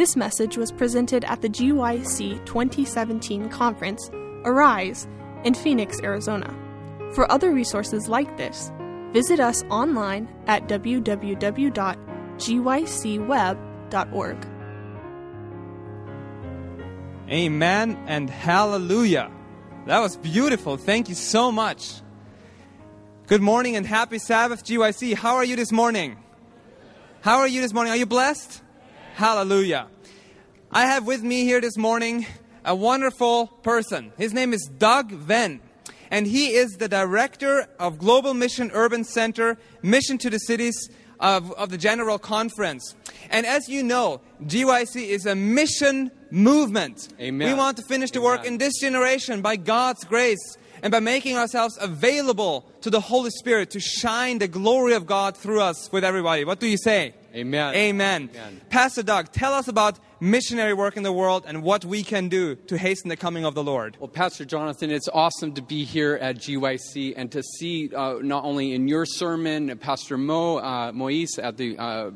This message was presented at the GYC 2017 conference, Arise, in Phoenix, Arizona. For other resources like this, visit us online at www.gycweb.org. Amen and hallelujah. That was beautiful. Thank you so much. Good morning and happy Sabbath, GYC. How are you this morning? How are you this morning? Are you blessed? Hallelujah. I have with me here this morning a wonderful person. His name is Doug Venn, and he is the director of Global Mission Urban Center, Mission to the Cities of, of the General Conference. And as you know, GYC is a mission movement. Amen. We want to finish the work Amen. in this generation by God's grace and by making ourselves available to the Holy Spirit to shine the glory of God through us with everybody. What do you say? Amen. Amen. Amen. Pastor Doug, tell us about missionary work in the world and what we can do to hasten the coming of the Lord. Well, Pastor Jonathan, it's awesome to be here at GYC and to see uh, not only in your sermon, Pastor Mo uh, Moise at the uh,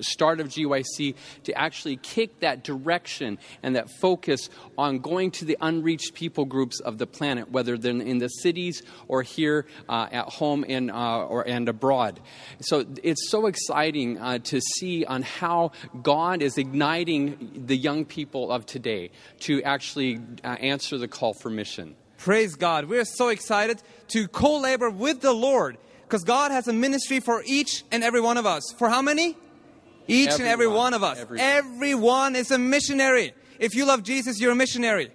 start of GYC, to actually kick that direction and that focus on going to the unreached people groups of the planet, whether they're in the cities or here uh, at home and uh, or and abroad. So it's so exciting uh, to see on how God is igniting the young people of today to actually uh, answer the call for mission. Praise God. We're so excited to co labor with the Lord because God has a ministry for each and every one of us. For how many? Each and every one of us. Everyone. Everyone is a missionary. If you love Jesus, you're a missionary.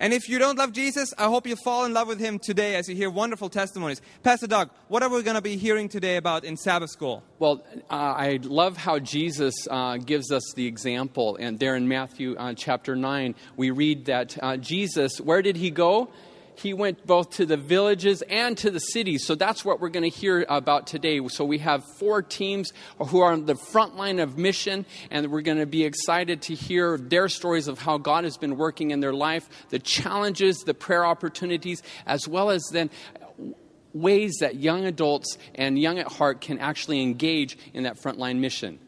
And if you don't love Jesus, I hope you fall in love with him today as you hear wonderful testimonies. Pastor Doug, what are we going to be hearing today about in Sabbath school? Well, uh, I love how Jesus uh, gives us the example. And there in Matthew uh, chapter 9, we read that uh, Jesus, where did he go? He went both to the villages and to the cities. So that's what we're going to hear about today. So we have four teams who are on the front line of mission, and we're going to be excited to hear their stories of how God has been working in their life, the challenges, the prayer opportunities, as well as then ways that young adults and young at heart can actually engage in that frontline mission.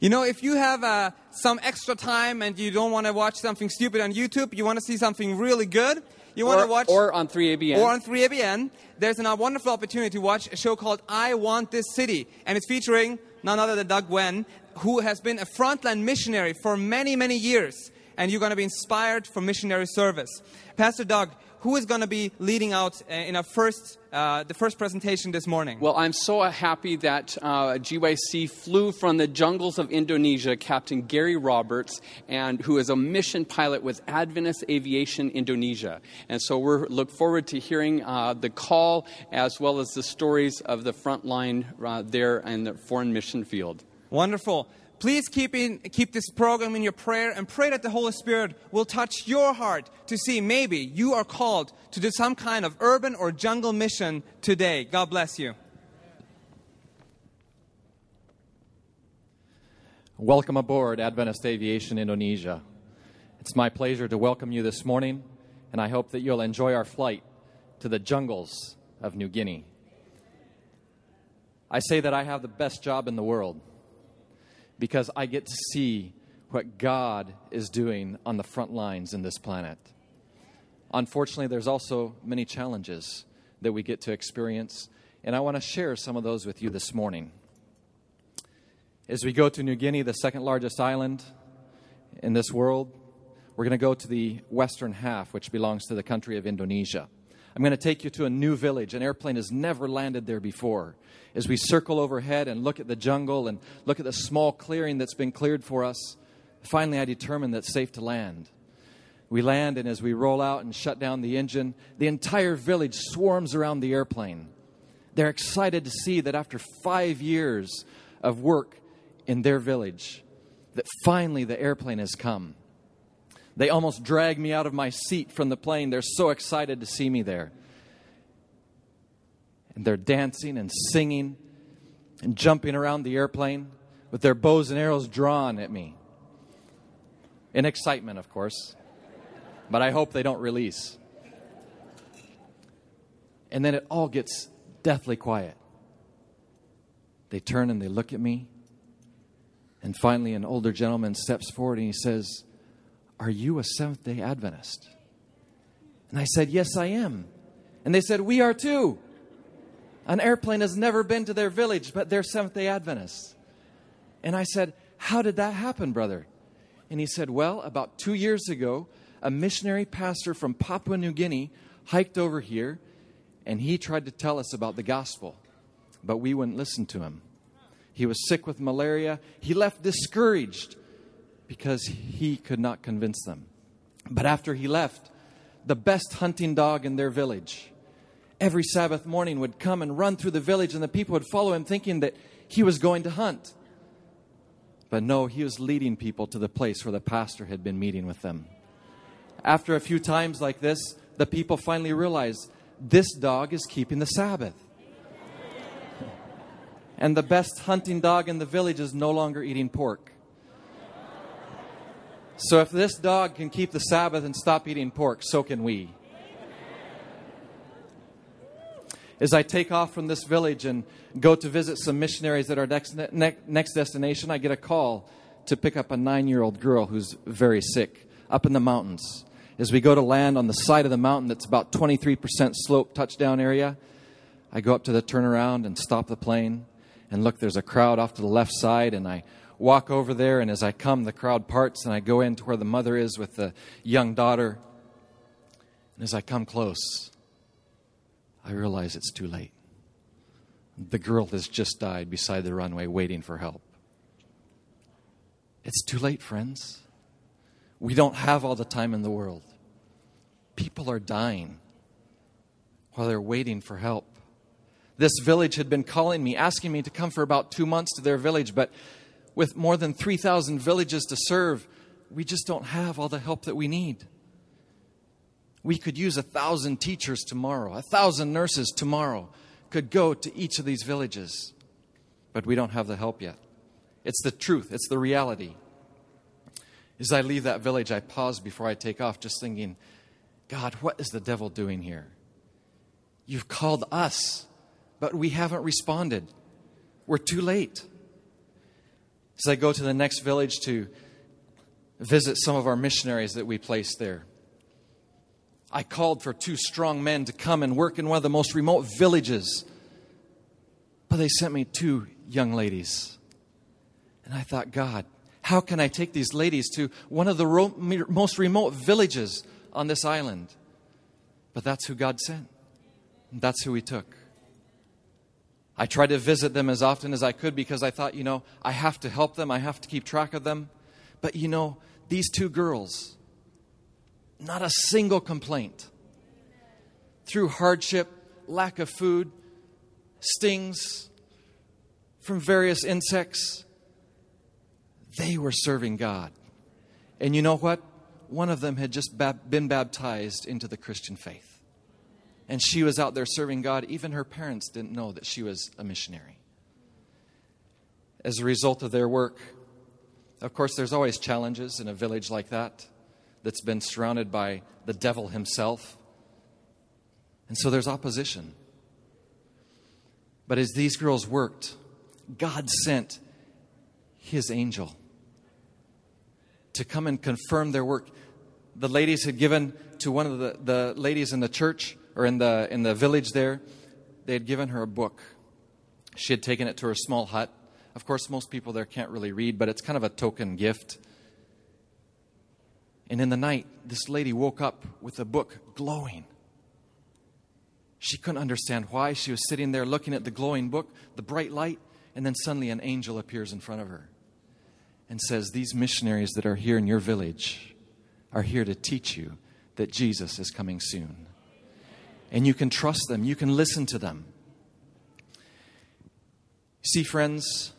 You know, if you have uh, some extra time and you don't want to watch something stupid on YouTube, you want to see something really good, you want Or, to watch. or on 3ABN. or on 3ABN, there's a uh, wonderful opportunity to watch a show called I Want This City. And it's featuring none other than Doug Venn, who has been a frontline missionary for many, many years. And you're going to be inspired for missionary service. Pastor Doug, who is going to be leading out uh, in our first, uh, the first presentation this morning? Well, I'm so happy that uh, GYC flew from the jungles of Indonesia, Captain Gary Roberts, and who is a mission pilot with Adventist Aviation Indonesia. And so we look forward to hearing uh, the call as well as the stories of the front line uh, there in the foreign mission field. Wonderful. Please keep, in, keep this program in your prayer and pray that the Holy Spirit will touch your heart to see maybe you are called to do some kind of urban or jungle mission today. God bless you. Welcome aboard Adventist Aviation Indonesia. It's my pleasure to welcome you this morning, and I hope that you'll enjoy our flight to the jungles of New Guinea. I say that I have the best job in the world because I get to see what God is doing on the front lines in this planet. Unfortunately, there's also many challenges that we get to experience, and I want to share some of those with you this morning. As we go to New Guinea, the second largest island in this world, we're going to go to the western half, which belongs to the country of Indonesia. I'm going to take you to a new village. An airplane has never landed there before. As we circle overhead and look at the jungle and look at the small clearing that's been cleared for us, finally I determine that it's safe to land. We land, and as we roll out and shut down the engine, the entire village swarms around the airplane. They're excited to see that after five years of work in their village, that finally the airplane has come. They almost drag me out of my seat from the plane. They're so excited to see me there. And they're dancing and singing and jumping around the airplane with their bows and arrows drawn at me. In excitement, of course. But I hope they don't release. And then it all gets deathly quiet. They turn and they look at me And finally, an older gentleman steps forward and he says, Are you a Seventh day Adventist? And I said, Yes, I am. And they said, We are too. An airplane has never been to their village, but they're Seventh day Adventists. And I said, How did that happen, brother? And he said, Well, about two years ago, a missionary pastor from Papua New Guinea hiked over here and he tried to tell us about the gospel, but we wouldn't listen to him. He was sick with malaria. He left discouraged because he could not convince them. But after he left, the best hunting dog in their village, every Sabbath morning would come and run through the village, and the people would follow him thinking that he was going to hunt. But no, he was leading people to the place where the pastor had been meeting with them. After a few times like this, the people finally realized this dog is keeping the Sabbath. And the best hunting dog in the village is no longer eating pork. So if this dog can keep the Sabbath and stop eating pork, so can we. As I take off from this village and go to visit some missionaries at our next, next destination, I get a call to pick up a nine year old girl who's very sick up in the mountains. As we go to land on the side of the mountain that's about 23% slope touchdown area, I go up to the turnaround and stop the plane and look, there's a crowd off to the left side, and I walk over there, and as I come, the crowd parts, and I go in to where the mother is with the young daughter. And as I come close, I realize it's too late. The girl has just died beside the runway waiting for help. It's too late, friends. We don't have all the time in the world. People are dying while they're waiting for help. This village had been calling me, asking me to come for about two months to their village, but with more than 3,000 villages to serve, we just don't have all the help that we need. We could use a thousand teachers tomorrow, a thousand nurses tomorrow could go to each of these villages, but we don't have the help yet. It's the truth, it's the reality. As I leave that village, I pause before I take off, just thinking, God, what is the devil doing here? You've called us, but we haven't responded. We're too late. As I go to the next village to visit some of our missionaries that we placed there, I called for two strong men to come and work in one of the most remote villages. But they sent me two young ladies. And I thought, God, how can I take these ladies to one of the ro- most remote villages on this island? But that's who God sent. And that's who He took. I tried to visit them as often as I could because I thought, you know, I have to help them, I have to keep track of them. But you know, these two girls, not a single complaint. Through hardship, lack of food, stings from various insects, they were serving God. And you know what? One of them had just been baptized into the Christian faith. And she was out there serving God. Even her parents didn't know that she was a missionary. As a result of their work, of course, there's always challenges in a village like that that's been surrounded by the devil himself. And so there's opposition. But as these girls worked, God sent his angel to come and confirm their work. The ladies had given to one of the, the ladies in the church or in the, in the village there, they had given her a book. She had taken it to her small hut. Of course, most people there can't really read, but it's kind of a token gift. And in the night, this lady woke up with the book glowing. She couldn't understand why. She was sitting there looking at the glowing book, the bright light, and then suddenly an angel appears in front of her and says, These missionaries that are here in your village are here to teach you that Jesus is coming soon. And you can trust them, you can listen to them. See, friends,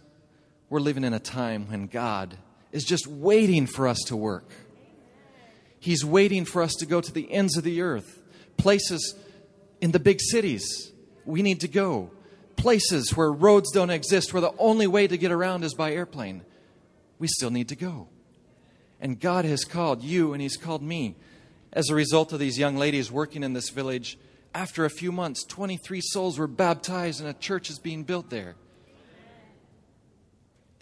we're living in a time when God is just waiting for us to work. He's waiting for us to go to the ends of the earth, places in the big cities we need to go, places where roads don't exist, where the only way to get around is by airplane we still need to go. And God has called you and He's called me. As a result of these young ladies working in this village, after a few months, 23 souls were baptized and a church is being built there.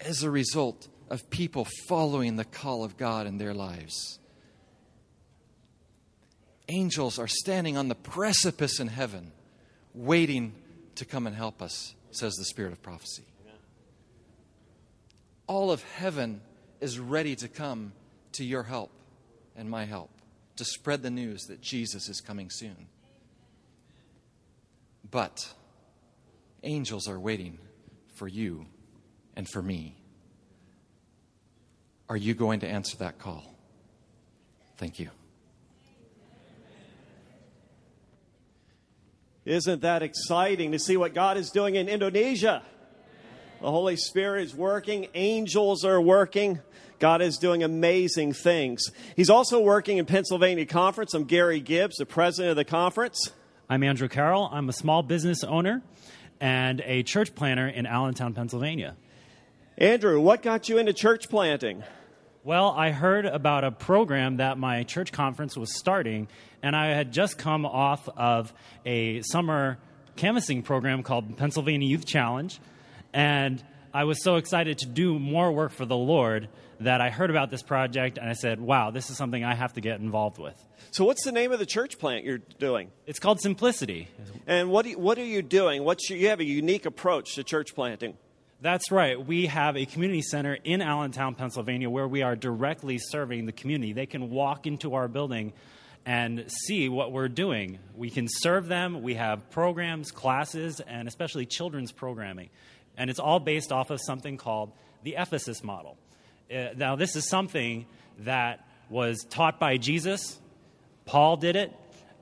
As a result of people following the call of God in their lives. Angels are standing on the precipice in heaven, waiting to come and help us, says the Spirit of prophecy. All of heaven is ready to come to your help and my help to spread the news that Jesus is coming soon. But angels are waiting for you and for me. Are you going to answer that call? Thank you. Isn't that exciting to see what God is doing in Indonesia? The Holy Spirit is working, angels are working. God is doing amazing things. He's also working in Pennsylvania Conference. I'm Gary Gibbs, the president of the conference. I'm Andrew Carroll. I'm a small business owner and a church planner in Allentown, Pennsylvania. Andrew, what got you into church planting? Well, I heard about a program that my church conference was starting, and I had just come off of a summer canvassing program called Pennsylvania Youth Challenge, and I was so excited to do more work for the Lord that I heard about this project and I said, wow, this is something I have to get involved with. So, what's the name of the church plant you're doing? It's called Simplicity. And what, you, what are you doing? What's your, you have a unique approach to church planting. That's right. We have a community center in Allentown, Pennsylvania, where we are directly serving the community. They can walk into our building and see what we're doing. We can serve them. We have programs, classes, and especially children's programming. And it's all based off of something called the Ephesus model. Uh, now, this is something that was taught by Jesus. Paul did it.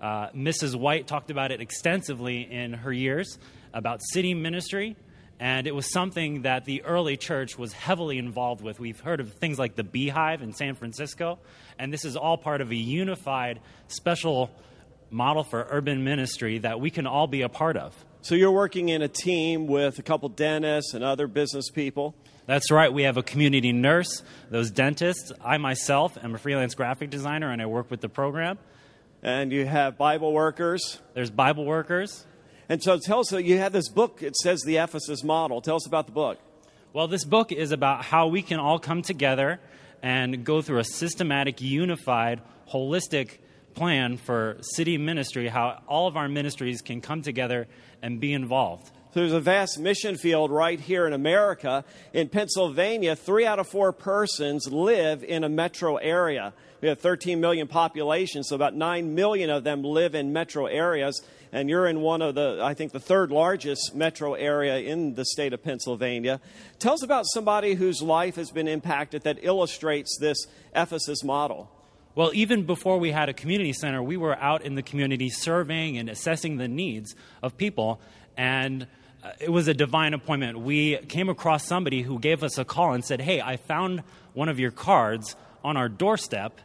Uh, Mrs. White talked about it extensively in her years about city ministry and it was something that the early church was heavily involved with. We've heard of things like the Beehive in San Francisco, and this is all part of a unified, special model for urban ministry that we can all be a part of. So you're working in a team with a couple dentists and other business people. That's right. We have a community nurse, those dentists. I myself am a freelance graphic designer and I work with the program. And you have Bible workers. There's Bible workers. And so tell us, you have this book, it says the Ephesus model. Tell us about the book. Well, this book is about how we can all come together and go through a systematic, unified, holistic plan for city ministry, how all of our ministries can come together and be involved. There's a vast mission field right here in America. In Pennsylvania, three out of four persons live in a metro area. We have 13 million population, so about 9 million of them live in metro areas and you're in one of the, I think, the third largest metro area in the state of Pennsylvania. Tell us about somebody whose life has been impacted that illustrates this Ephesus model. Well, even before we had a community center, we were out in the community surveying and assessing the needs of people, and Uh, it was a divine appointment. We came across somebody who gave us a call and said, Hey, I found one of your cards on our doorstep,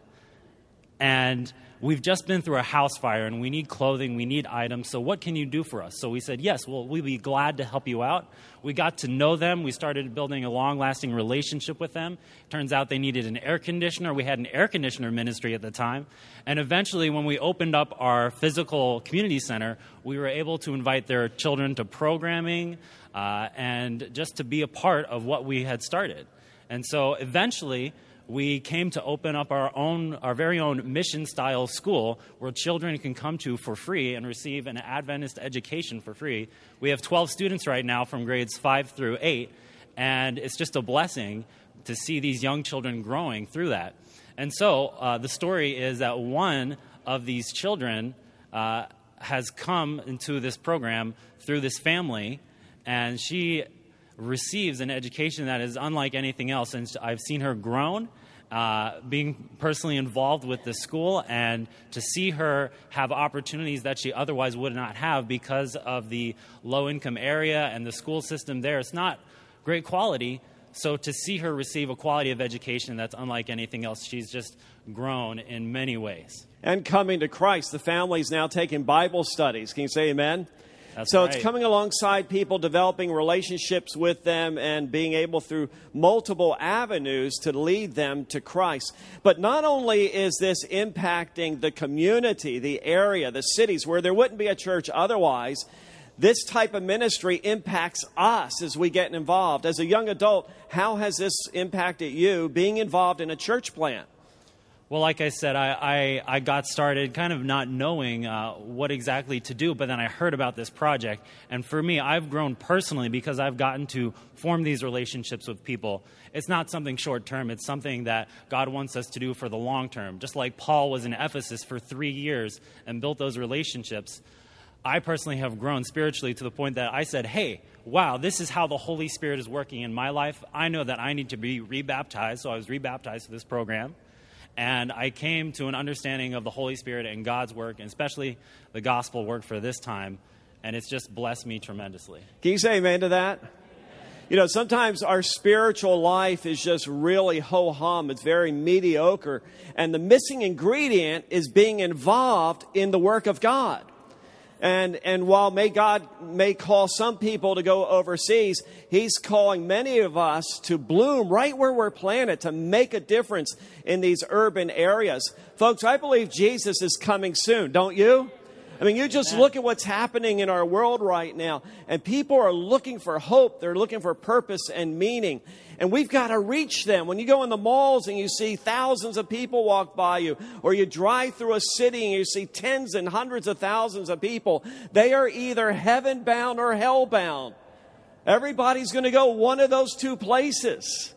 and we've just been through a house fire and we need clothing, we need items, so what can you do for us? So we said, yes, well, we'd be glad to help you out. We got to know them. We started building a long lasting relationship with them. Turns out they needed an air conditioner. We had an air conditioner ministry at the time. And eventually, when we opened up our physical community center, we were able to invite their children to programming uh, and just to be a part of what we had started. And so eventually, we came to open up our own our very own mission style school where children can come to for free and receive an adventist education for free. We have 12 students right now from grades 5 through 8 and it's just a blessing to see these young children growing through that. And so uh, the story is that one of these children uh, has come into this program through this family and she receives an education that is unlike anything else. And I've seen her grown, uh, being personally involved with the school, and to see her have opportunities that she otherwise would not have because of the low income area and the school system there. It's not great quality. So to see her receive a quality of education that's unlike anything else, she's just grown in many ways. And coming to Christ, the family is now taking Bible studies. Can you say amen? That's so right. it's coming alongside people, developing relationships with them, and being able through multiple avenues to lead them to Christ. But not only is this impacting the community, the area, the cities where there wouldn't be a church otherwise, this type of ministry impacts us as we get involved. As a young adult, how has this impacted you being involved in a church plant? Well, like I said, I, I, I got started kind of not knowing uh, what exactly to do, but then I heard about this project. And for me, I've grown personally because I've gotten to form these relationships with people. It's not something short term, it's something that God wants us to do for the long term. Just like Paul was in Ephesus for three years and built those relationships. I personally have grown spiritually to the point that I said, hey, wow, this is how the Holy Spirit is working in my life. I know that I need to be rebaptized, so I was rebaptized for this program. And I came to an understanding of the Holy Spirit and God's work, and especially the gospel work for this time. And it's just blessed me tremendously. Can you say amen to that? You know, sometimes our spiritual life is just really ho hum. It's very mediocre. And the missing ingredient is being involved in the work of God. And, and while may God may call some people to go overseas, He's calling many of us to bloom right where we're planted, to make a difference in these urban areas. Folks, I believe Jesus is coming soon, don't you? I mean, you just look at what's happening in our world right now, and people are looking for hope. They're looking for purpose and meaning. And we've got to reach them. When you go in the malls and you see thousands of people walk by you, or you drive through a city and you see tens and hundreds of thousands of people, they are either heaven bound or hell bound. Everybody's going to go one of those two places.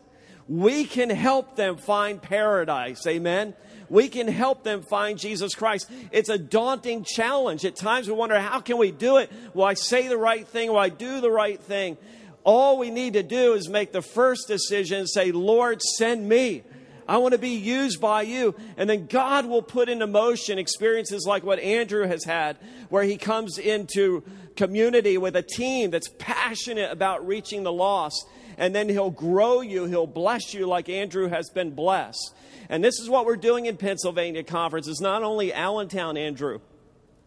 We can help them find paradise. Amen we can help them find Jesus Christ. It's a daunting challenge. At times we wonder, how can we do it? Will I say the right thing? Will I do the right thing? All we need to do is make the first decision and say, Lord, send me. I want to be used by you. And then God will put into motion experiences like what Andrew has had, where he comes into community with a team that's passionate about reaching the lost. And then he'll grow you, he'll bless you like Andrew has been blessed. And this is what we're doing in Pennsylvania Conference. It's not only Allentown, Andrew.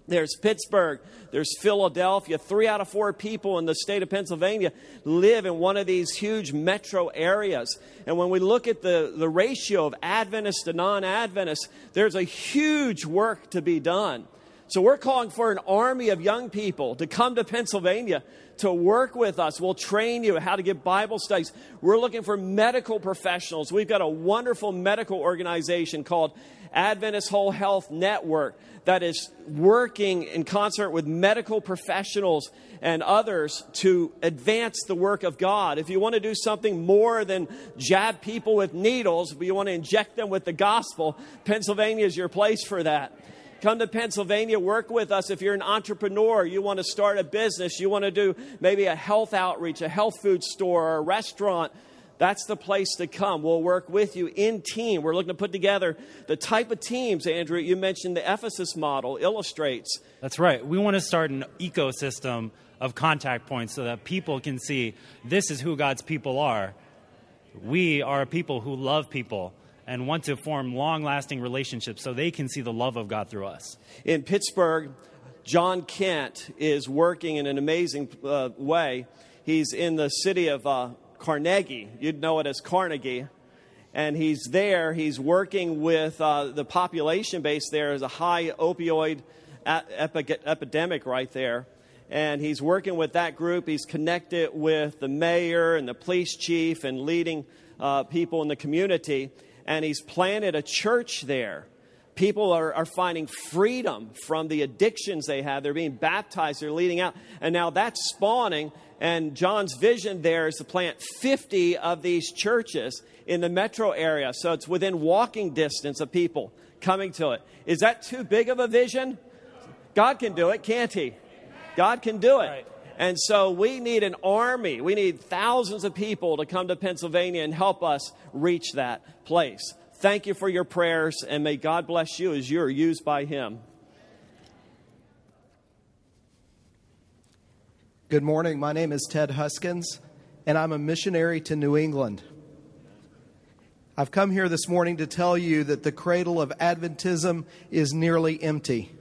There's Pittsburgh, there's Philadelphia. Three out of four people in the state of Pennsylvania live in one of these huge metro areas. And when we look at the, the ratio of Adventists to non Adventists, there's a huge work to be done. So we're calling for an army of young people to come to Pennsylvania to work with us. We'll train you how to give Bible studies. We're looking for medical professionals. We've got a wonderful medical organization called Adventist Whole Health Network that is working in concert with medical professionals and others to advance the work of God. If you want to do something more than jab people with needles, but you want to inject them with the gospel, Pennsylvania is your place for that. Come to Pennsylvania, work with us. If you're an entrepreneur, you want to start a business, you want to do maybe a health outreach, a health food store, or a restaurant, that's the place to come. We'll work with you in team. We're looking to put together the type of teams, Andrew, you mentioned the Ephesus model illustrates. That's right. We want to start an ecosystem of contact points so that people can see this is who God's people are. We are a people who love people and want to form long lasting relationships so they can see the love of God through us. In Pittsburgh, John Kent is working in an amazing uh, way. He's in the city of uh, Carnegie. You'd know it as Carnegie. And he's there, he's working with uh, the population base there is a high opioid epi- epidemic right there. And he's working with that group. He's connected with the mayor and the police chief and leading uh, people in the community and he's planted a church there. People are, are finding freedom from the addictions they have. They're being baptized, they're leading out. And now that's spawning. And John's vision there is to plant 50 of these churches in the metro area. So it's within walking distance of people coming to it. Is that too big of a vision? God can do it, can't He? God can do it. And so we need an army. We need thousands of people to come to Pennsylvania and help us reach that place. Thank you for your prayers, and may God bless you as you're used by Him. Good morning. My name is Ted Huskins, and I'm a missionary to New England. I've come here this morning to tell you that the cradle of Adventism is nearly empty.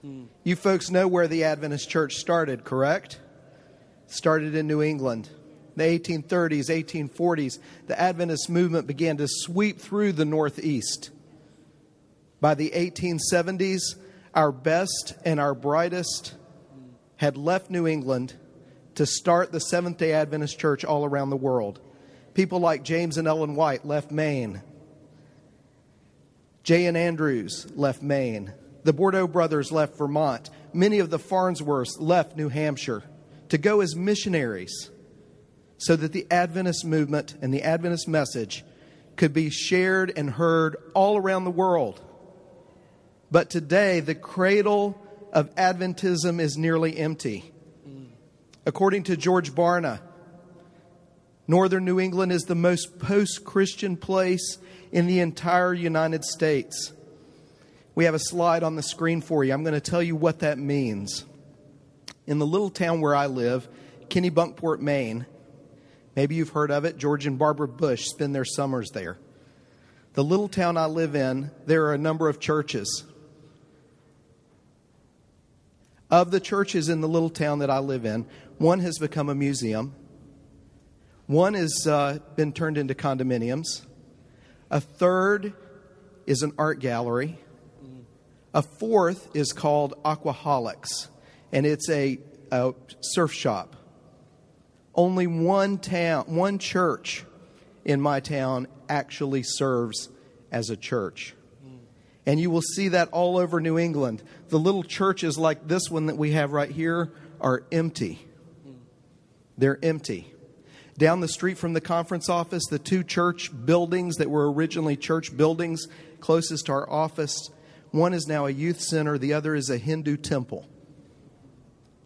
Hmm. You folks know where the Adventist church started, correct? Started in New England. In the 1830s, 1840s, the Adventist movement began to sweep through the Northeast. By the 1870s, our best and our brightest had left New England to start the Seventh day Adventist Church all around the world. People like James and Ellen White left Maine. J. N. Andrews left Maine. The Bourdeau brothers left Vermont. Many of the Farnsworths left New Hampshire to go as missionaries so that the Adventist movement and the Adventist message could be shared and heard all around the world. But today, the cradle of Adventism is nearly empty. According to George Barna, Northern New England is the most post Christian place in the entire United States. We have a slide on the screen for you. I'm going to tell you what that means. In the little town where I live, Kennebunkport, Maine, maybe you've heard of it, George and Barbara Bush spend their summers there. The little town I live in, there are a number of churches. Of the churches in the little town that I live in, one has become a museum. One has uh, been turned into condominiums. A third is an art gallery. A fourth is called Aquaholics, and it's a, a surf shop. Only one town, one church in my town actually serves as a church. And you will see that all over New England. The little churches like this one that we have right here are empty. They're empty. Down the street from the conference office, the two church buildings that were originally church buildings closest to our office, one is now a youth center, the other is a Hindu temple.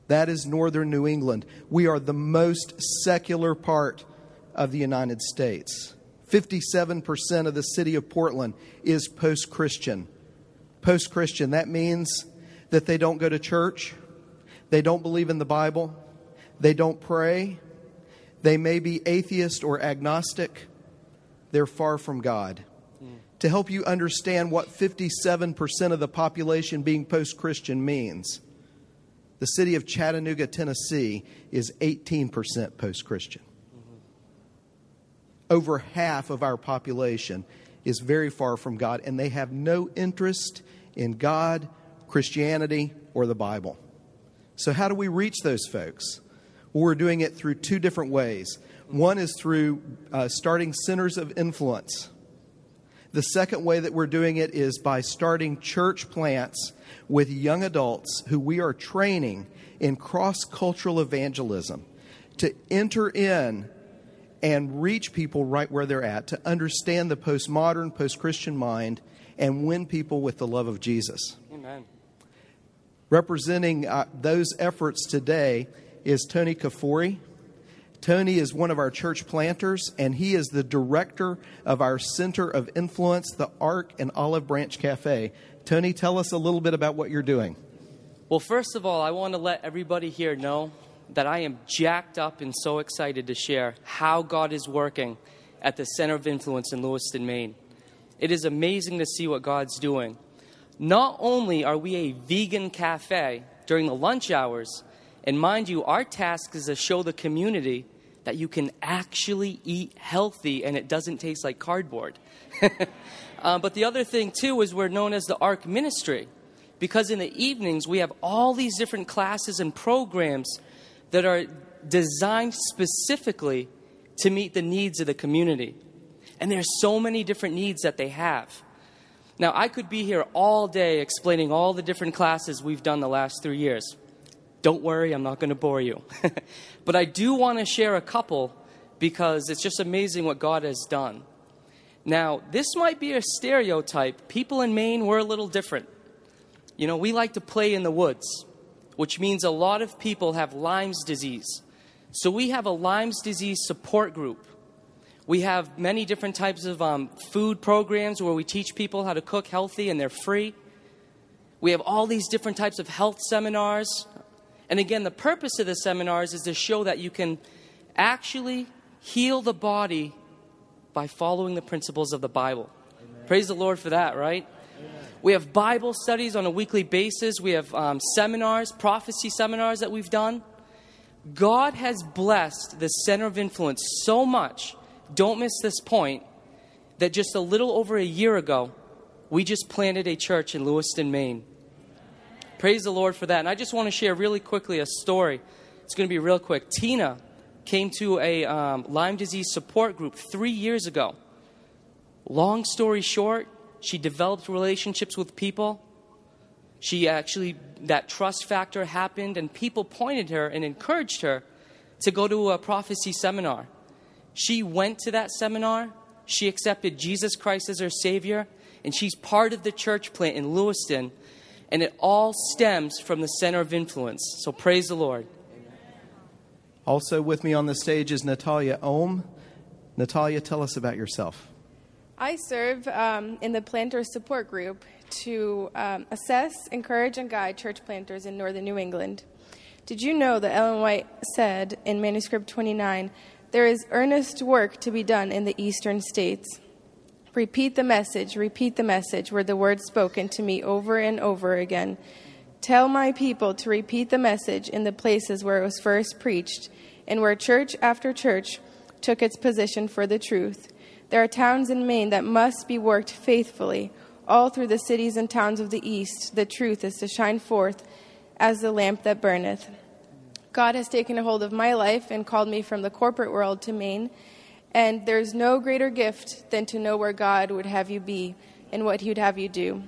That is northern New England. We are the most secular part of the United States. 57% of the city of Portland is post Christian. Post Christian, that means that they don't go to church, they don't believe in the Bible, they don't pray, they may be atheist or agnostic, they're far from God. To help you understand what 57% of the population being post Christian means, the city of Chattanooga, Tennessee is 18% post Christian over half of our population is very far from God, and they have no interest in God, Christianity, or the Bible. So, how do we reach those folks? Well, we're doing it through two different ways. One is through uh, starting centers of influence. The second way that we're doing it is by starting church plants with young adults who we are training in cross cultural evangelism to enter in and reach people right where they're at, to understand the postmodern, post Christian mind, and win people with the love of Jesus. Amen. Representing uh, those efforts today is Tony Kafori. Tony is one of our church planters, and he is the director of our Center of Influence, the Ark and Olive Branch Cafe. Tony, tell us a little bit about what you're doing. Well, first of all, I want to let everybody here know that I am jacked up and so excited to share how God is working at the Center of Influence in Lewiston, Maine. It is amazing to see what God's doing. Not only are we a vegan cafe during the lunch hours, and mind you, our task is to show the community that you can actually eat healthy and it doesn't taste like cardboard. uh, but the other thing, too, is we're known as the ARC Ministry because in the evenings we have all these different classes and programs that are designed specifically to meet the needs of the community. And there's so many different needs that they have. Now, I could be here all day explaining all the different classes we've done the last three years. Don't worry, I'm not going to bore you. but I do want to share a couple because it's just amazing what God has done. Now, this might be a stereotype. People in Maine were a little different. You know, we like to play in the woods which means a lot of people have Lyme's disease. So we have a Lyme's disease support group. We have many different types of um, food programs where we teach people how to cook healthy and they're free. We have all these different types of health seminars. And again, the purpose of the seminars is to show that you can actually heal the body by following the principles of the Bible. Amen. Praise the Lord for that, right? We have Bible studies on a weekly basis. We have um, seminars, prophecy seminars that we've done. God has blessed the center of influence so much, don't miss this point, that just a little over a year ago, we just planted a church in Lewiston, Maine. Praise the Lord for that. And I just want to share really quickly a story. It's going to be real quick. Tina came to a um, Lyme disease support group three years ago. Long story short, she developed relationships with people. She actually, that trust factor happened, and people pointed her and encouraged her to go to a prophecy seminar. She went to that seminar. She accepted Jesus Christ as her Savior, and she's part of the church plant in Lewiston. And it all stems from the center of influence. So praise the Lord. Also, with me on the stage is Natalia Ohm. Natalia, tell us about yourself. I serve um, in the planters support group to um, assess, encourage, and guide church planters in northern New England. Did you know that Ellen White said in Manuscript 29 there is earnest work to be done in the eastern states? Repeat the message, repeat the message, were the words spoken to me over and over again. Tell my people to repeat the message in the places where it was first preached and where church after church took its position for the truth. There are towns in Maine that must be worked faithfully. All through the cities and towns of the East, the truth is to shine forth as the lamp that burneth. God has taken a hold of my life and called me from the corporate world to Maine, and there's no greater gift than to know where God would have you be and what He would have you do.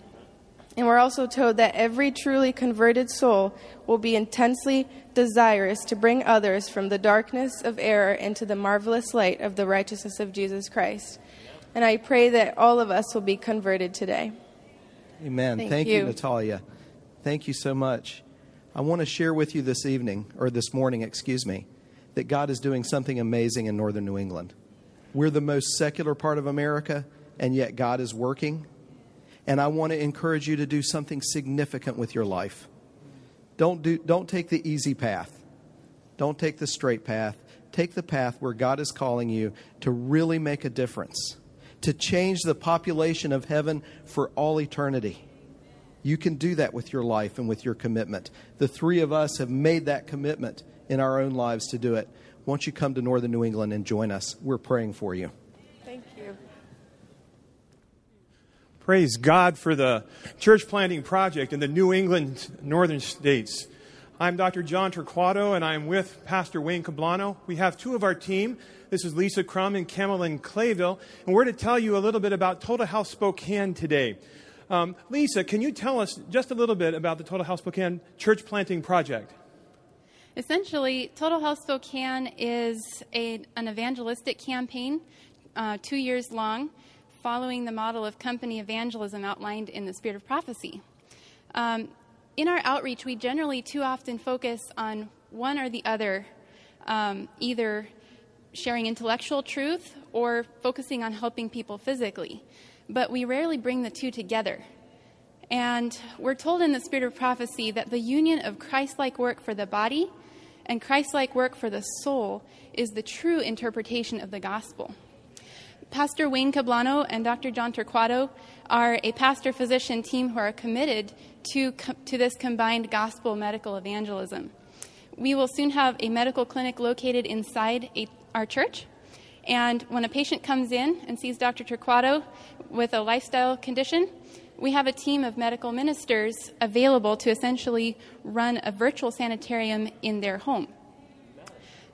And we're also told that every truly converted soul will be intensely desirous to bring others from the darkness of error into the marvelous light of the righteousness of Jesus Christ. And I pray that all of us will be converted today. Amen. Thank Thank, you. you. Natalia. Thank you so much. I want to share with you this evening, or this morning, excuse me, that God is doing something amazing in northern New England. We're the most secular part of America, and yet God is working. And I want to encourage you to do something significant with your life. Don't, do, don't take the easy path, don't take the straight path. Take the path where God is calling you to really make a difference, to change the population of heaven for all eternity. You can do that with your life and with your commitment. The three of us have made that commitment in our own lives to do it. Won't you come to Northern New England and join us? We're praying for you. Thank you. Praise God for the church planting project in the New England northern states. I'm Dr. John Torquato, and I'm with Pastor Wayne Cablano. We have two of our team. This is Lisa Crum and Cameron Clayville, and we're to tell you a little bit about Total House Spokane today. Um, Lisa, can you tell us just a little bit about the Total House Spokane church planting project? Essentially, Total House Spokane is a, an evangelistic campaign, uh, two years long, following the model of company evangelism outlined in the Spirit of Prophecy. Um, in our outreach, we generally too often focus on one or the other, um, either sharing intellectual truth or focusing on helping people physically. But we rarely bring the two together. And we're told in the Spirit of Prophecy that the union of Christ like work for the body and Christ like work for the soul is the true interpretation of the gospel. Pastor Wayne Cablano and Dr. John Torquato are a pastor physician team who are committed to, to this combined gospel medical evangelism. We will soon have a medical clinic located inside a, our church. And when a patient comes in and sees Dr. Torquato with a lifestyle condition, we have a team of medical ministers available to essentially run a virtual sanitarium in their home.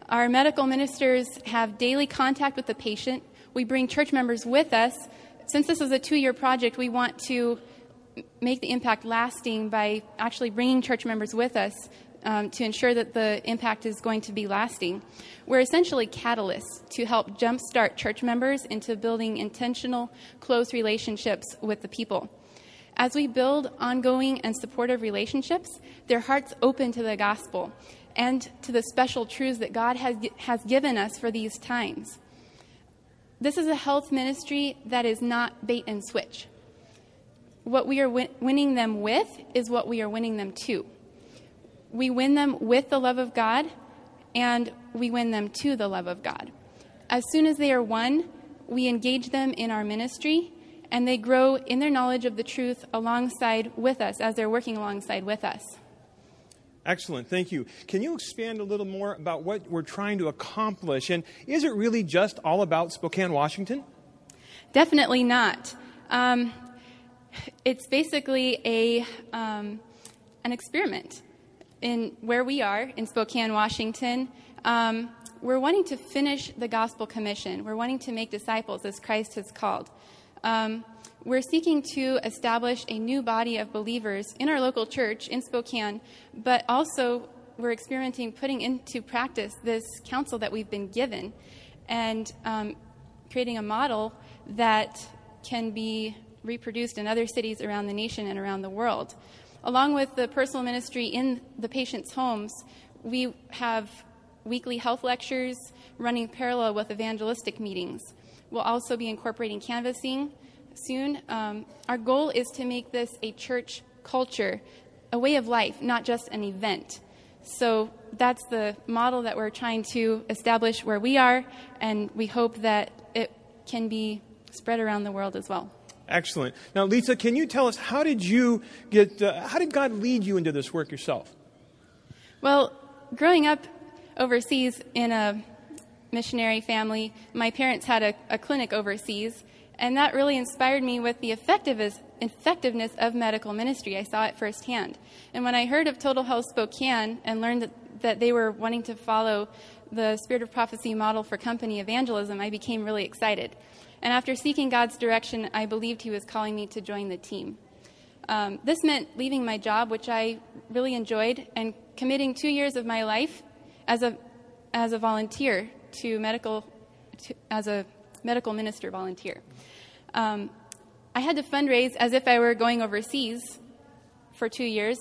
Our medical ministers have daily contact with the patient. We bring church members with us. Since this is a two year project, we want to make the impact lasting by actually bringing church members with us um, to ensure that the impact is going to be lasting. We're essentially catalysts to help jumpstart church members into building intentional, close relationships with the people. As we build ongoing and supportive relationships, their hearts open to the gospel and to the special truths that God has, has given us for these times. This is a health ministry that is not bait and switch. What we are win- winning them with is what we are winning them to. We win them with the love of God, and we win them to the love of God. As soon as they are won, we engage them in our ministry, and they grow in their knowledge of the truth alongside with us as they're working alongside with us. Excellent, thank you. Can you expand a little more about what we're trying to accomplish? And is it really just all about Spokane, Washington? Definitely not. Um, it's basically a, um, an experiment. In where we are in Spokane, Washington, um, we're wanting to finish the gospel commission. We're wanting to make disciples as Christ has called. Um, we're seeking to establish a new body of believers in our local church in Spokane, but also we're experimenting putting into practice this counsel that we've been given and um, creating a model that can be reproduced in other cities around the nation and around the world. Along with the personal ministry in the patient's homes, we have weekly health lectures running parallel with evangelistic meetings. We'll also be incorporating canvassing soon. Um, our goal is to make this a church culture, a way of life, not just an event. So that's the model that we're trying to establish where we are, and we hope that it can be spread around the world as well. Excellent. Now, Lisa, can you tell us how did you get? Uh, how did God lead you into this work yourself? Well, growing up overseas in a missionary family, my parents had a, a clinic overseas, and that really inspired me with the effectiveness, effectiveness of medical ministry. I saw it firsthand. And when I heard of Total Health Spokane and learned that, that they were wanting to follow the Spirit of Prophecy model for company evangelism, I became really excited. And after seeking God's direction, I believed He was calling me to join the team. Um, this meant leaving my job, which I really enjoyed, and committing two years of my life as a, as a volunteer to medical, to, as a medical minister volunteer. Um, I had to fundraise as if I were going overseas for two years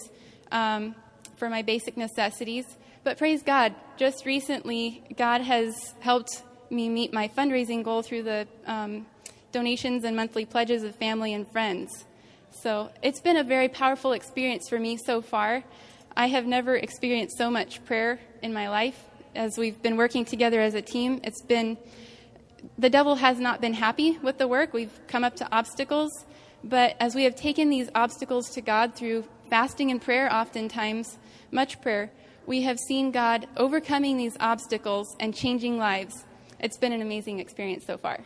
um, for my basic necessities. But praise God, just recently, God has helped me meet my fundraising goal through the um, donations and monthly pledges of family and friends. So it's been a very powerful experience for me so far. I have never experienced so much prayer in my life as we've been working together as a team. It's been the devil has not been happy with the work. We've come up to obstacles, but as we have taken these obstacles to God through fasting and prayer, oftentimes, much prayer, we have seen God overcoming these obstacles and changing lives. It's been an amazing experience so far.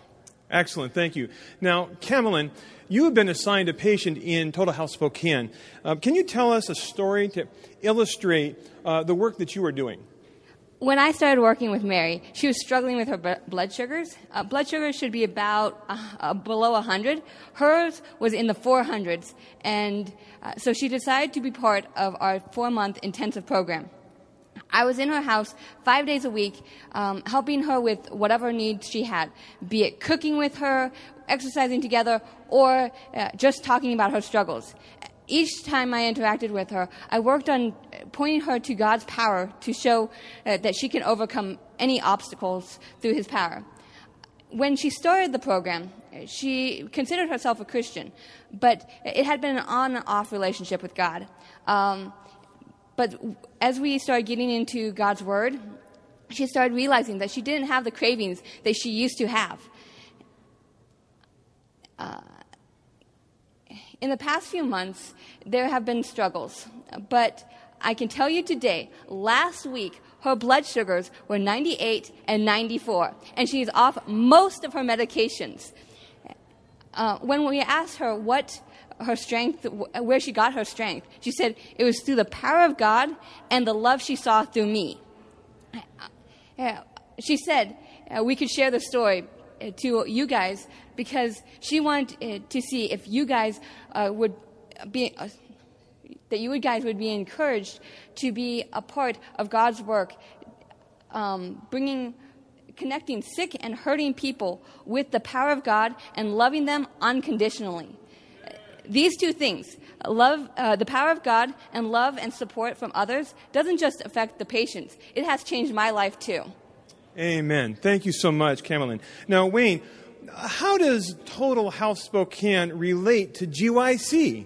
Excellent, thank you. Now, Camelin, you have been assigned a patient in Total Health Spokane. Uh, can you tell us a story to illustrate uh, the work that you are doing? When I started working with Mary, she was struggling with her blood sugars. Uh, blood sugars should be about uh, uh, below 100. Hers was in the 400s, and uh, so she decided to be part of our four month intensive program. I was in her house five days a week, um, helping her with whatever needs she had, be it cooking with her, exercising together, or uh, just talking about her struggles each time I interacted with her, I worked on pointing her to God's power to show uh, that she can overcome any obstacles through His power. When she started the program, she considered herself a Christian, but it had been an on off relationship with God. Um, but as we started getting into God's Word, she started realizing that she didn't have the cravings that she used to have. Uh, in the past few months, there have been struggles, but I can tell you today, last week, her blood sugars were 98 and 94, and she's off most of her medications. Uh, when we asked her what her strength, where she got her strength, she said it was through the power of God and the love she saw through me. Uh, she said uh, we could share the story uh, to you guys because she wanted to see if you guys uh, would be uh, that you guys would be encouraged to be a part of God's work, um, bringing connecting sick and hurting people with the power of God and loving them unconditionally. These two things, love, uh, the power of God and love and support from others, doesn't just affect the patients. It has changed my life too. Amen. Thank you so much, Camelin. Now, Wayne, how does Total Health Spokane relate to GYC?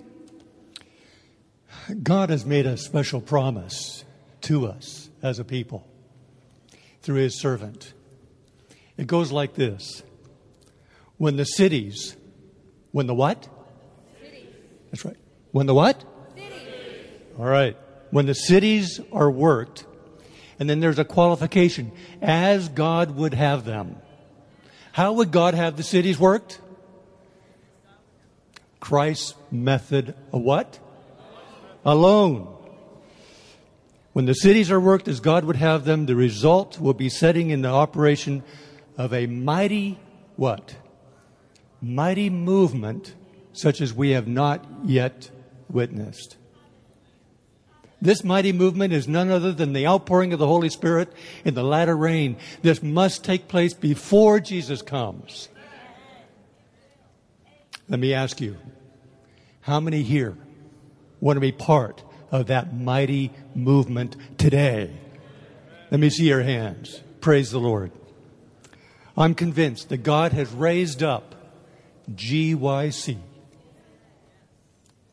God has made a special promise to us as a people through his servant. It goes like this When the cities, when the what? Cities. That's right. When the what? Cities. All right. When the cities are worked, and then there's a qualification as God would have them. How would God have the cities worked? Christ's method of what? Alone. When the cities are worked as God would have them, the result will be setting in the operation of a mighty what? Mighty movement such as we have not yet witnessed. This mighty movement is none other than the outpouring of the Holy Spirit in the latter rain. This must take place before Jesus comes. Let me ask you, how many here want to be part of that mighty movement today? Let me see your hands. Praise the Lord. I'm convinced that God has raised up GYC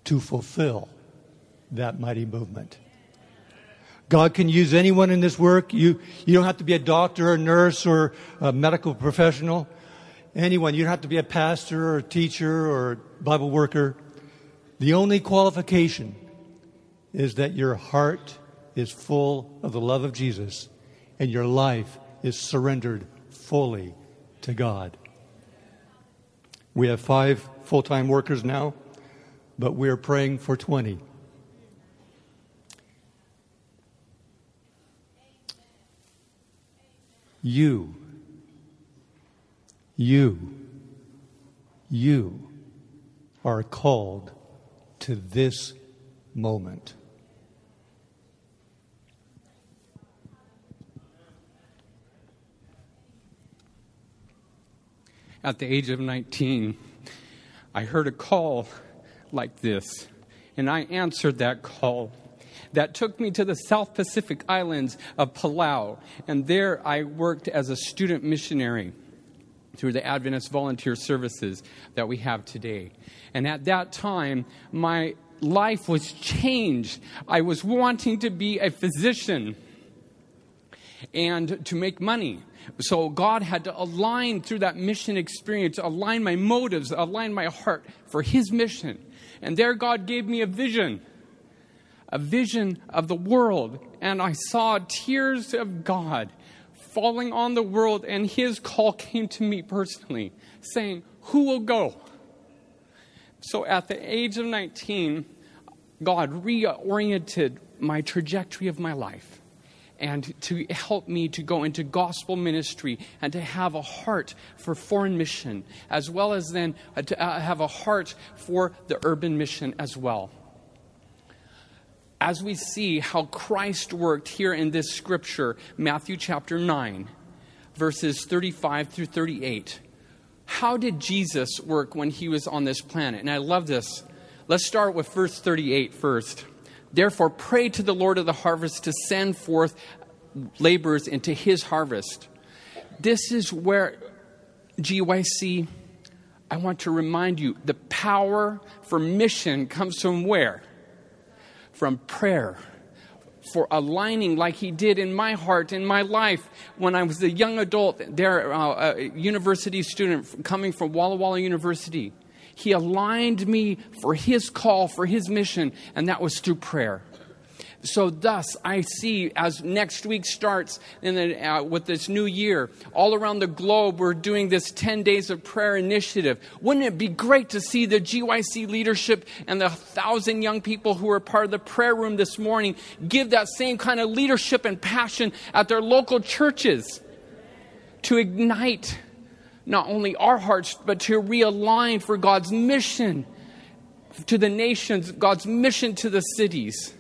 to fulfill that mighty movement. God can use anyone in this work. You, you don't have to be a doctor, a nurse, or a medical professional. Anyone. You don't have to be a pastor or a teacher or a Bible worker. The only qualification is that your heart is full of the love of Jesus and your life is surrendered fully to God. We have five full time workers now but we're praying for 20. You, you, you are called to this moment. At the age of 19, I heard a call like this. And I answered that call. That took me to the South Pacific Islands of Palau. And there I worked as a student missionary through the Adventist volunteer services that we have today. And at that time, my life was changed. I was wanting to be a physician and to make money. So God had to align through that mission experience, align my motives, align my heart for His mission. And there God gave me a vision, a vision of the world. And I saw tears of God falling on the world. And his call came to me personally, saying, Who will go? So at the age of 19, God reoriented my trajectory of my life and to help me to go into gospel ministry and to have a heart for foreign mission, as well as then uh, to uh, have a heart for the urban mission as well. As we see how Christ worked here in this scripture, Matthew chapter 9, verses 35 through 38. How did Jesus work when he was on this planet? And I love this. Let's start with verse 38 first. Therefore, pray to the Lord of the harvest to send forth laborers into his harvest. This is where GYC, I want to remind you the power for mission comes from where? From prayer. For aligning, like he did in my heart, in my life, when I was a young adult, there, uh, a university student coming from Walla Walla University. He aligned me for His call, for His mission, and that was through prayer. So, thus, I see as next week starts the, uh, with this new year, all around the globe, we're doing this 10 days of prayer initiative. Wouldn't it be great to see the GYC leadership and the thousand young people who are part of the prayer room this morning give that same kind of leadership and passion at their local churches to ignite not only our hearts, but to realign for God's mission to the nations, God's mission to the cities.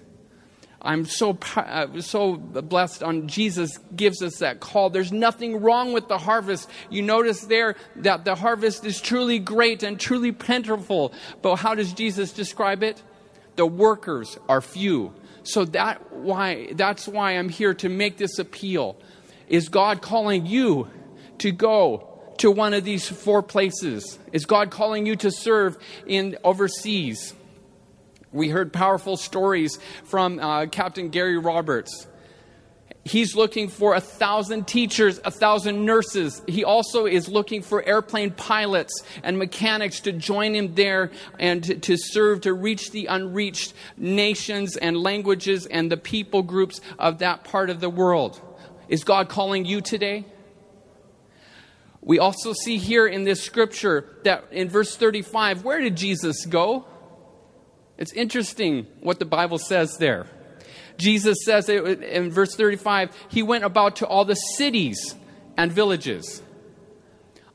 I'm so, uh, so blessed on Jesus gives us that call. There's nothing wrong with the harvest. You notice there that the harvest is truly great and truly plentiful. But how does Jesus describe it? The workers are few. So that why, that's why I'm here to make this appeal. Is God calling you to go to one of these four places? Is God calling you to serve in overseas? We heard powerful stories from uh, Captain Gary Roberts. He's looking for a thousand teachers, a thousand nurses. He also is looking for airplane pilots and mechanics to join him there and to, to serve to reach the unreached nations and languages and the people groups of that part of the world. Is God calling you today? We also see here in this scripture that in verse 35, where did Jesus go? It's interesting what the Bible says there. Jesus says in verse 35, he went about to all the cities and villages.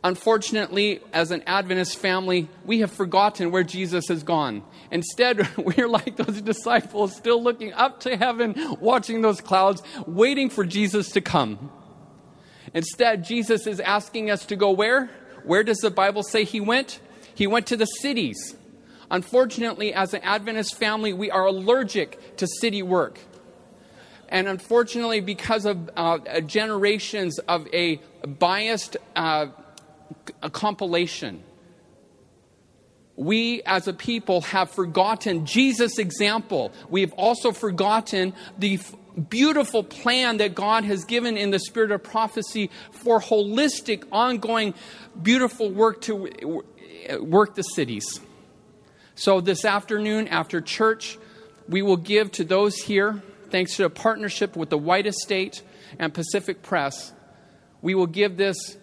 Unfortunately, as an Adventist family, we have forgotten where Jesus has gone. Instead, we're like those disciples, still looking up to heaven, watching those clouds, waiting for Jesus to come. Instead, Jesus is asking us to go where? Where does the Bible say he went? He went to the cities. Unfortunately, as an Adventist family, we are allergic to city work. And unfortunately, because of uh, generations of a biased uh, a compilation, we as a people have forgotten Jesus' example. We've also forgotten the beautiful plan that God has given in the spirit of prophecy for holistic, ongoing, beautiful work to work the cities. So, this afternoon after church, we will give to those here, thanks to a partnership with the White Estate and Pacific Press, we will give this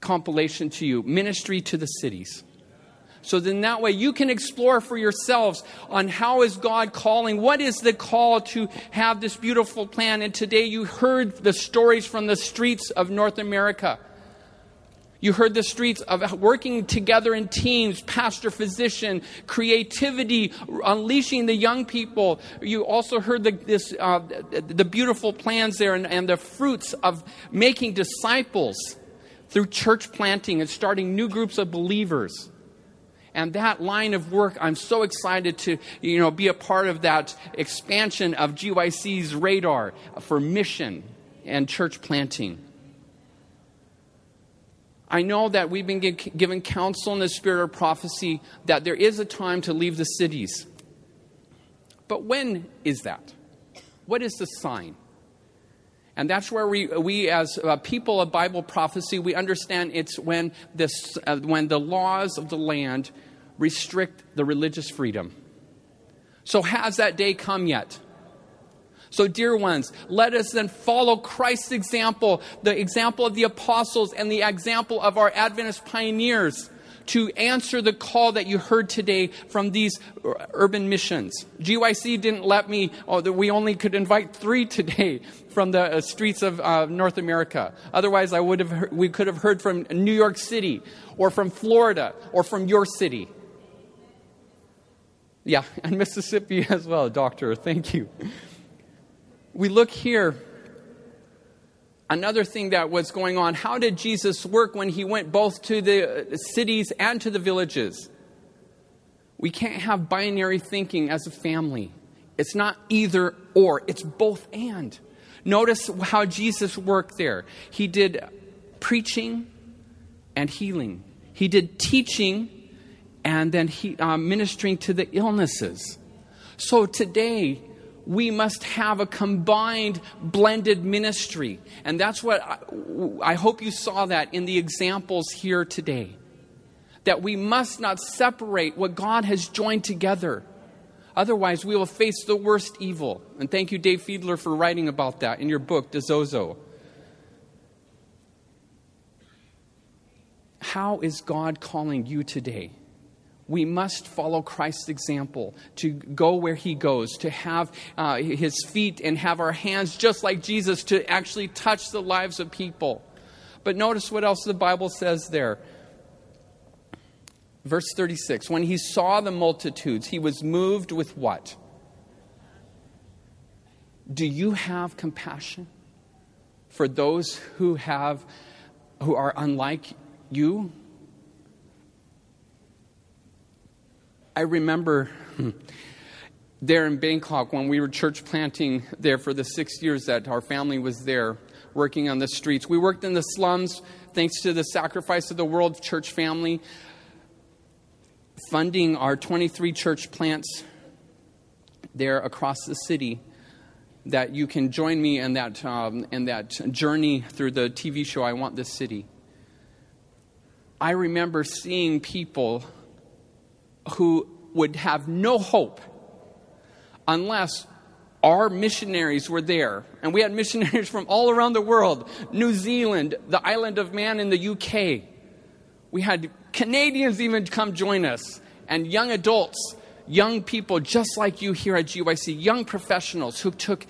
compilation to you Ministry to the Cities. So then that way you can explore for yourselves on how is God calling? What is the call to have this beautiful plan? And today you heard the stories from the streets of North America. You heard the streets of working together in teams, pastor, physician, creativity, unleashing the young people. You also heard the, this, uh, the beautiful plans there and, and the fruits of making disciples through church planting and starting new groups of believers and that line of work i'm so excited to you know be a part of that expansion of gyc's radar for mission and church planting I know that we've been given counsel in the spirit of prophecy that there is a time to leave the cities. But when is that? What is the sign? And that's where we, we as uh, people of Bible prophecy, we understand it's when, this, uh, when the laws of the land restrict the religious freedom. So, has that day come yet? So, dear ones, let us then follow Christ's example, the example of the apostles, and the example of our Adventist pioneers to answer the call that you heard today from these urban missions. GYC didn't let me, oh, we only could invite three today from the uh, streets of uh, North America. Otherwise, I would have, we could have heard from New York City or from Florida or from your city. Yeah, and Mississippi as well, doctor. Thank you we look here, another thing that was going on how did Jesus work when he went both to the cities and to the villages? We can't have binary thinking as a family. It's not either or, it's both and. Notice how Jesus worked there. He did preaching and healing, he did teaching and then he, uh, ministering to the illnesses. So today, we must have a combined, blended ministry. And that's what I, I, hope you saw that in the examples here today. That we must not separate what God has joined together. Otherwise, we will face the worst evil. And thank you, Dave Fiedler, for writing about that in your book, D'Sozo. How is God calling you today? We must follow Christ's example to go where he goes, to have uh, his feet and have our hands just like Jesus to actually touch the lives of people. But notice what else the Bible says there. Verse 36 When he saw the multitudes, he was moved with what? Do you have compassion for those who have who are unlike you? I remember there in Bangkok when we were church planting there for the six years that our family was there working on the streets. We worked in the slums thanks to the sacrifice of the World Church family, funding our 23 church plants there across the city. That you can join me in that, um, in that journey through the TV show, I Want This City. I remember seeing people who would have no hope unless our missionaries were there. And we had missionaries from all around the world New Zealand, the island of Man in the UK. We had Canadians even come join us, and young adults young people just like you here at GYC, young professionals who took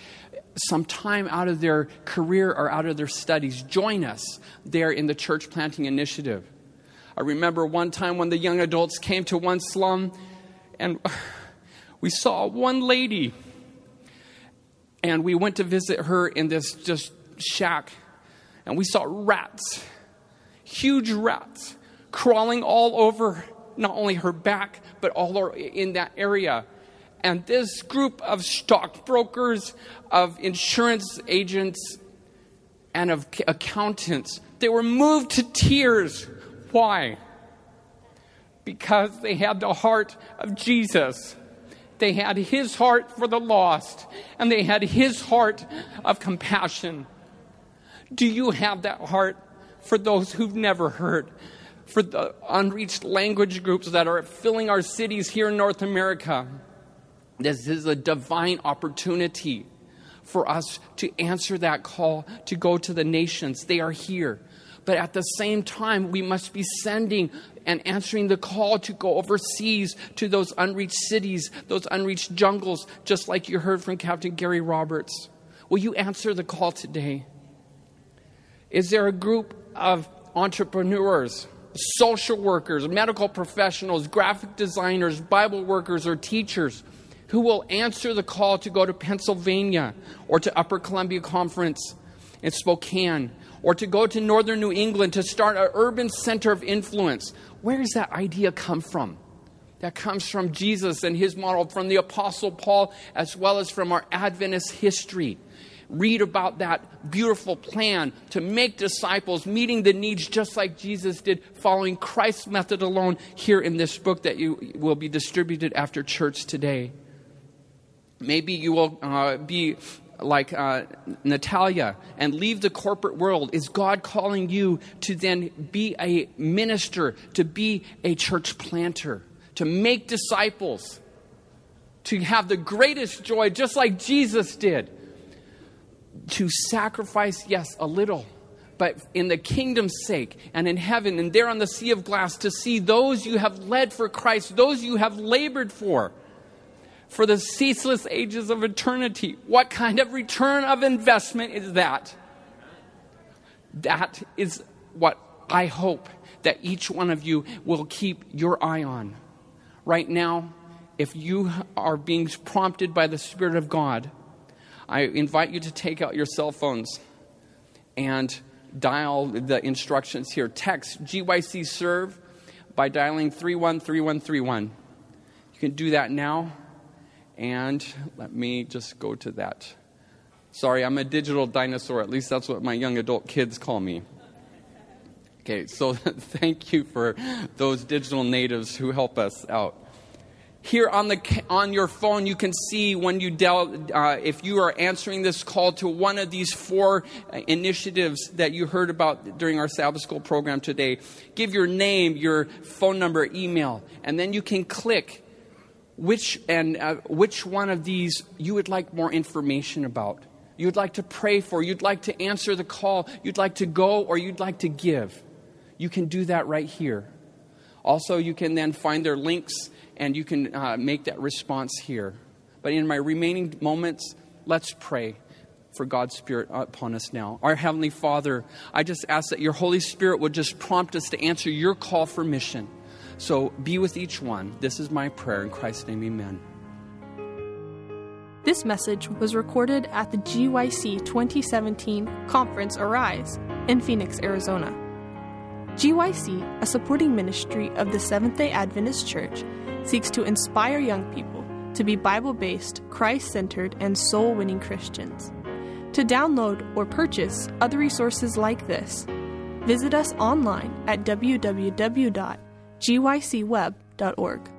some time out of their career or out of their studies, join us there in the church planting initiative. I remember one time when the young adults came to one slum and we saw one lady and we went to visit her in this just shack and we saw rats, huge rats, crawling all over not only her back, but all in that area. And this group of stockbrokers, of insurance agents, and of accountants, they were moved to tears. Why? Because they had the heart of Jesus. They had his heart for the lost, and they had his heart of compassion. Do you have that heart for those who've never heard? For the unreached language groups that are filling our cities here in North America? This is a divine opportunity for us to answer that call to go to the nations. They are here. But at the same time, we must be sending and answering the call to go overseas to those unreached cities, those unreached jungles, just like you heard from Captain Gary Roberts. Will you answer the call today? Is there a group of entrepreneurs, social workers, medical professionals, graphic designers, Bible workers, or teachers who will answer the call to go to Pennsylvania or to Upper Columbia Conference in Spokane or to go to northern New England to start an urban center of influence. Where does that idea come from? That comes from Jesus and his model, from the Apostle Paul, as well as from our Adventist history. Read about that beautiful plan to make disciples, meeting the needs just like Jesus did, following Christ's method alone here in this book that you will be distributed after church today. Maybe you will uh, be like uh, Natalia and leave the corporate world? Is God calling you to then be a minister, to be a church planter, to make disciples, to have the greatest joy, just like Jesus did? To sacrifice, yes, a little, but in the kingdom's sake and in heaven and there on the sea of glass to see those you have led for Christ, those you have labored for for the ceaseless ages of eternity. What kind of return of investment is that? That is what I hope that each one of you will keep your eye on. Right now, if you are being prompted by the Spirit of God, I invite you to take out your cell phones and dial the instructions here. Text GYC Serve by dialing 313131. You can do that now. And let me just go to that. Sorry, I'm a digital dinosaur. At least that's what my young adult kids call me. Okay, so thank you for those digital natives who help us out. Here on, the, on your phone, you can see when you del, uh, if you are answering this call to one of these four uh, initiatives that you heard about during our Sabbath School program today. Give your name, your phone number, email, and then you can click which and uh, which one of these you would like more information about you'd like to pray for you'd like to answer the call you'd like to go or you'd like to give you can do that right here also you can then find their links and you can uh, make that response here but in my remaining moments let's pray for God's Spirit upon us now. Our Heavenly Father, I just ask that your Holy Spirit would just prompt us to answer your call for mission. So be with each one. This is my prayer. In Christ's name, amen. This message was recorded at the GYC 2017 Conference Arise in Phoenix, Arizona. GYC, a supporting ministry of the Seventh day Adventist Church, seeks to inspire young people to be Bible based, Christ centered, and soul winning Christians. To download or purchase other resources like this, visit us online at www gycweb.org.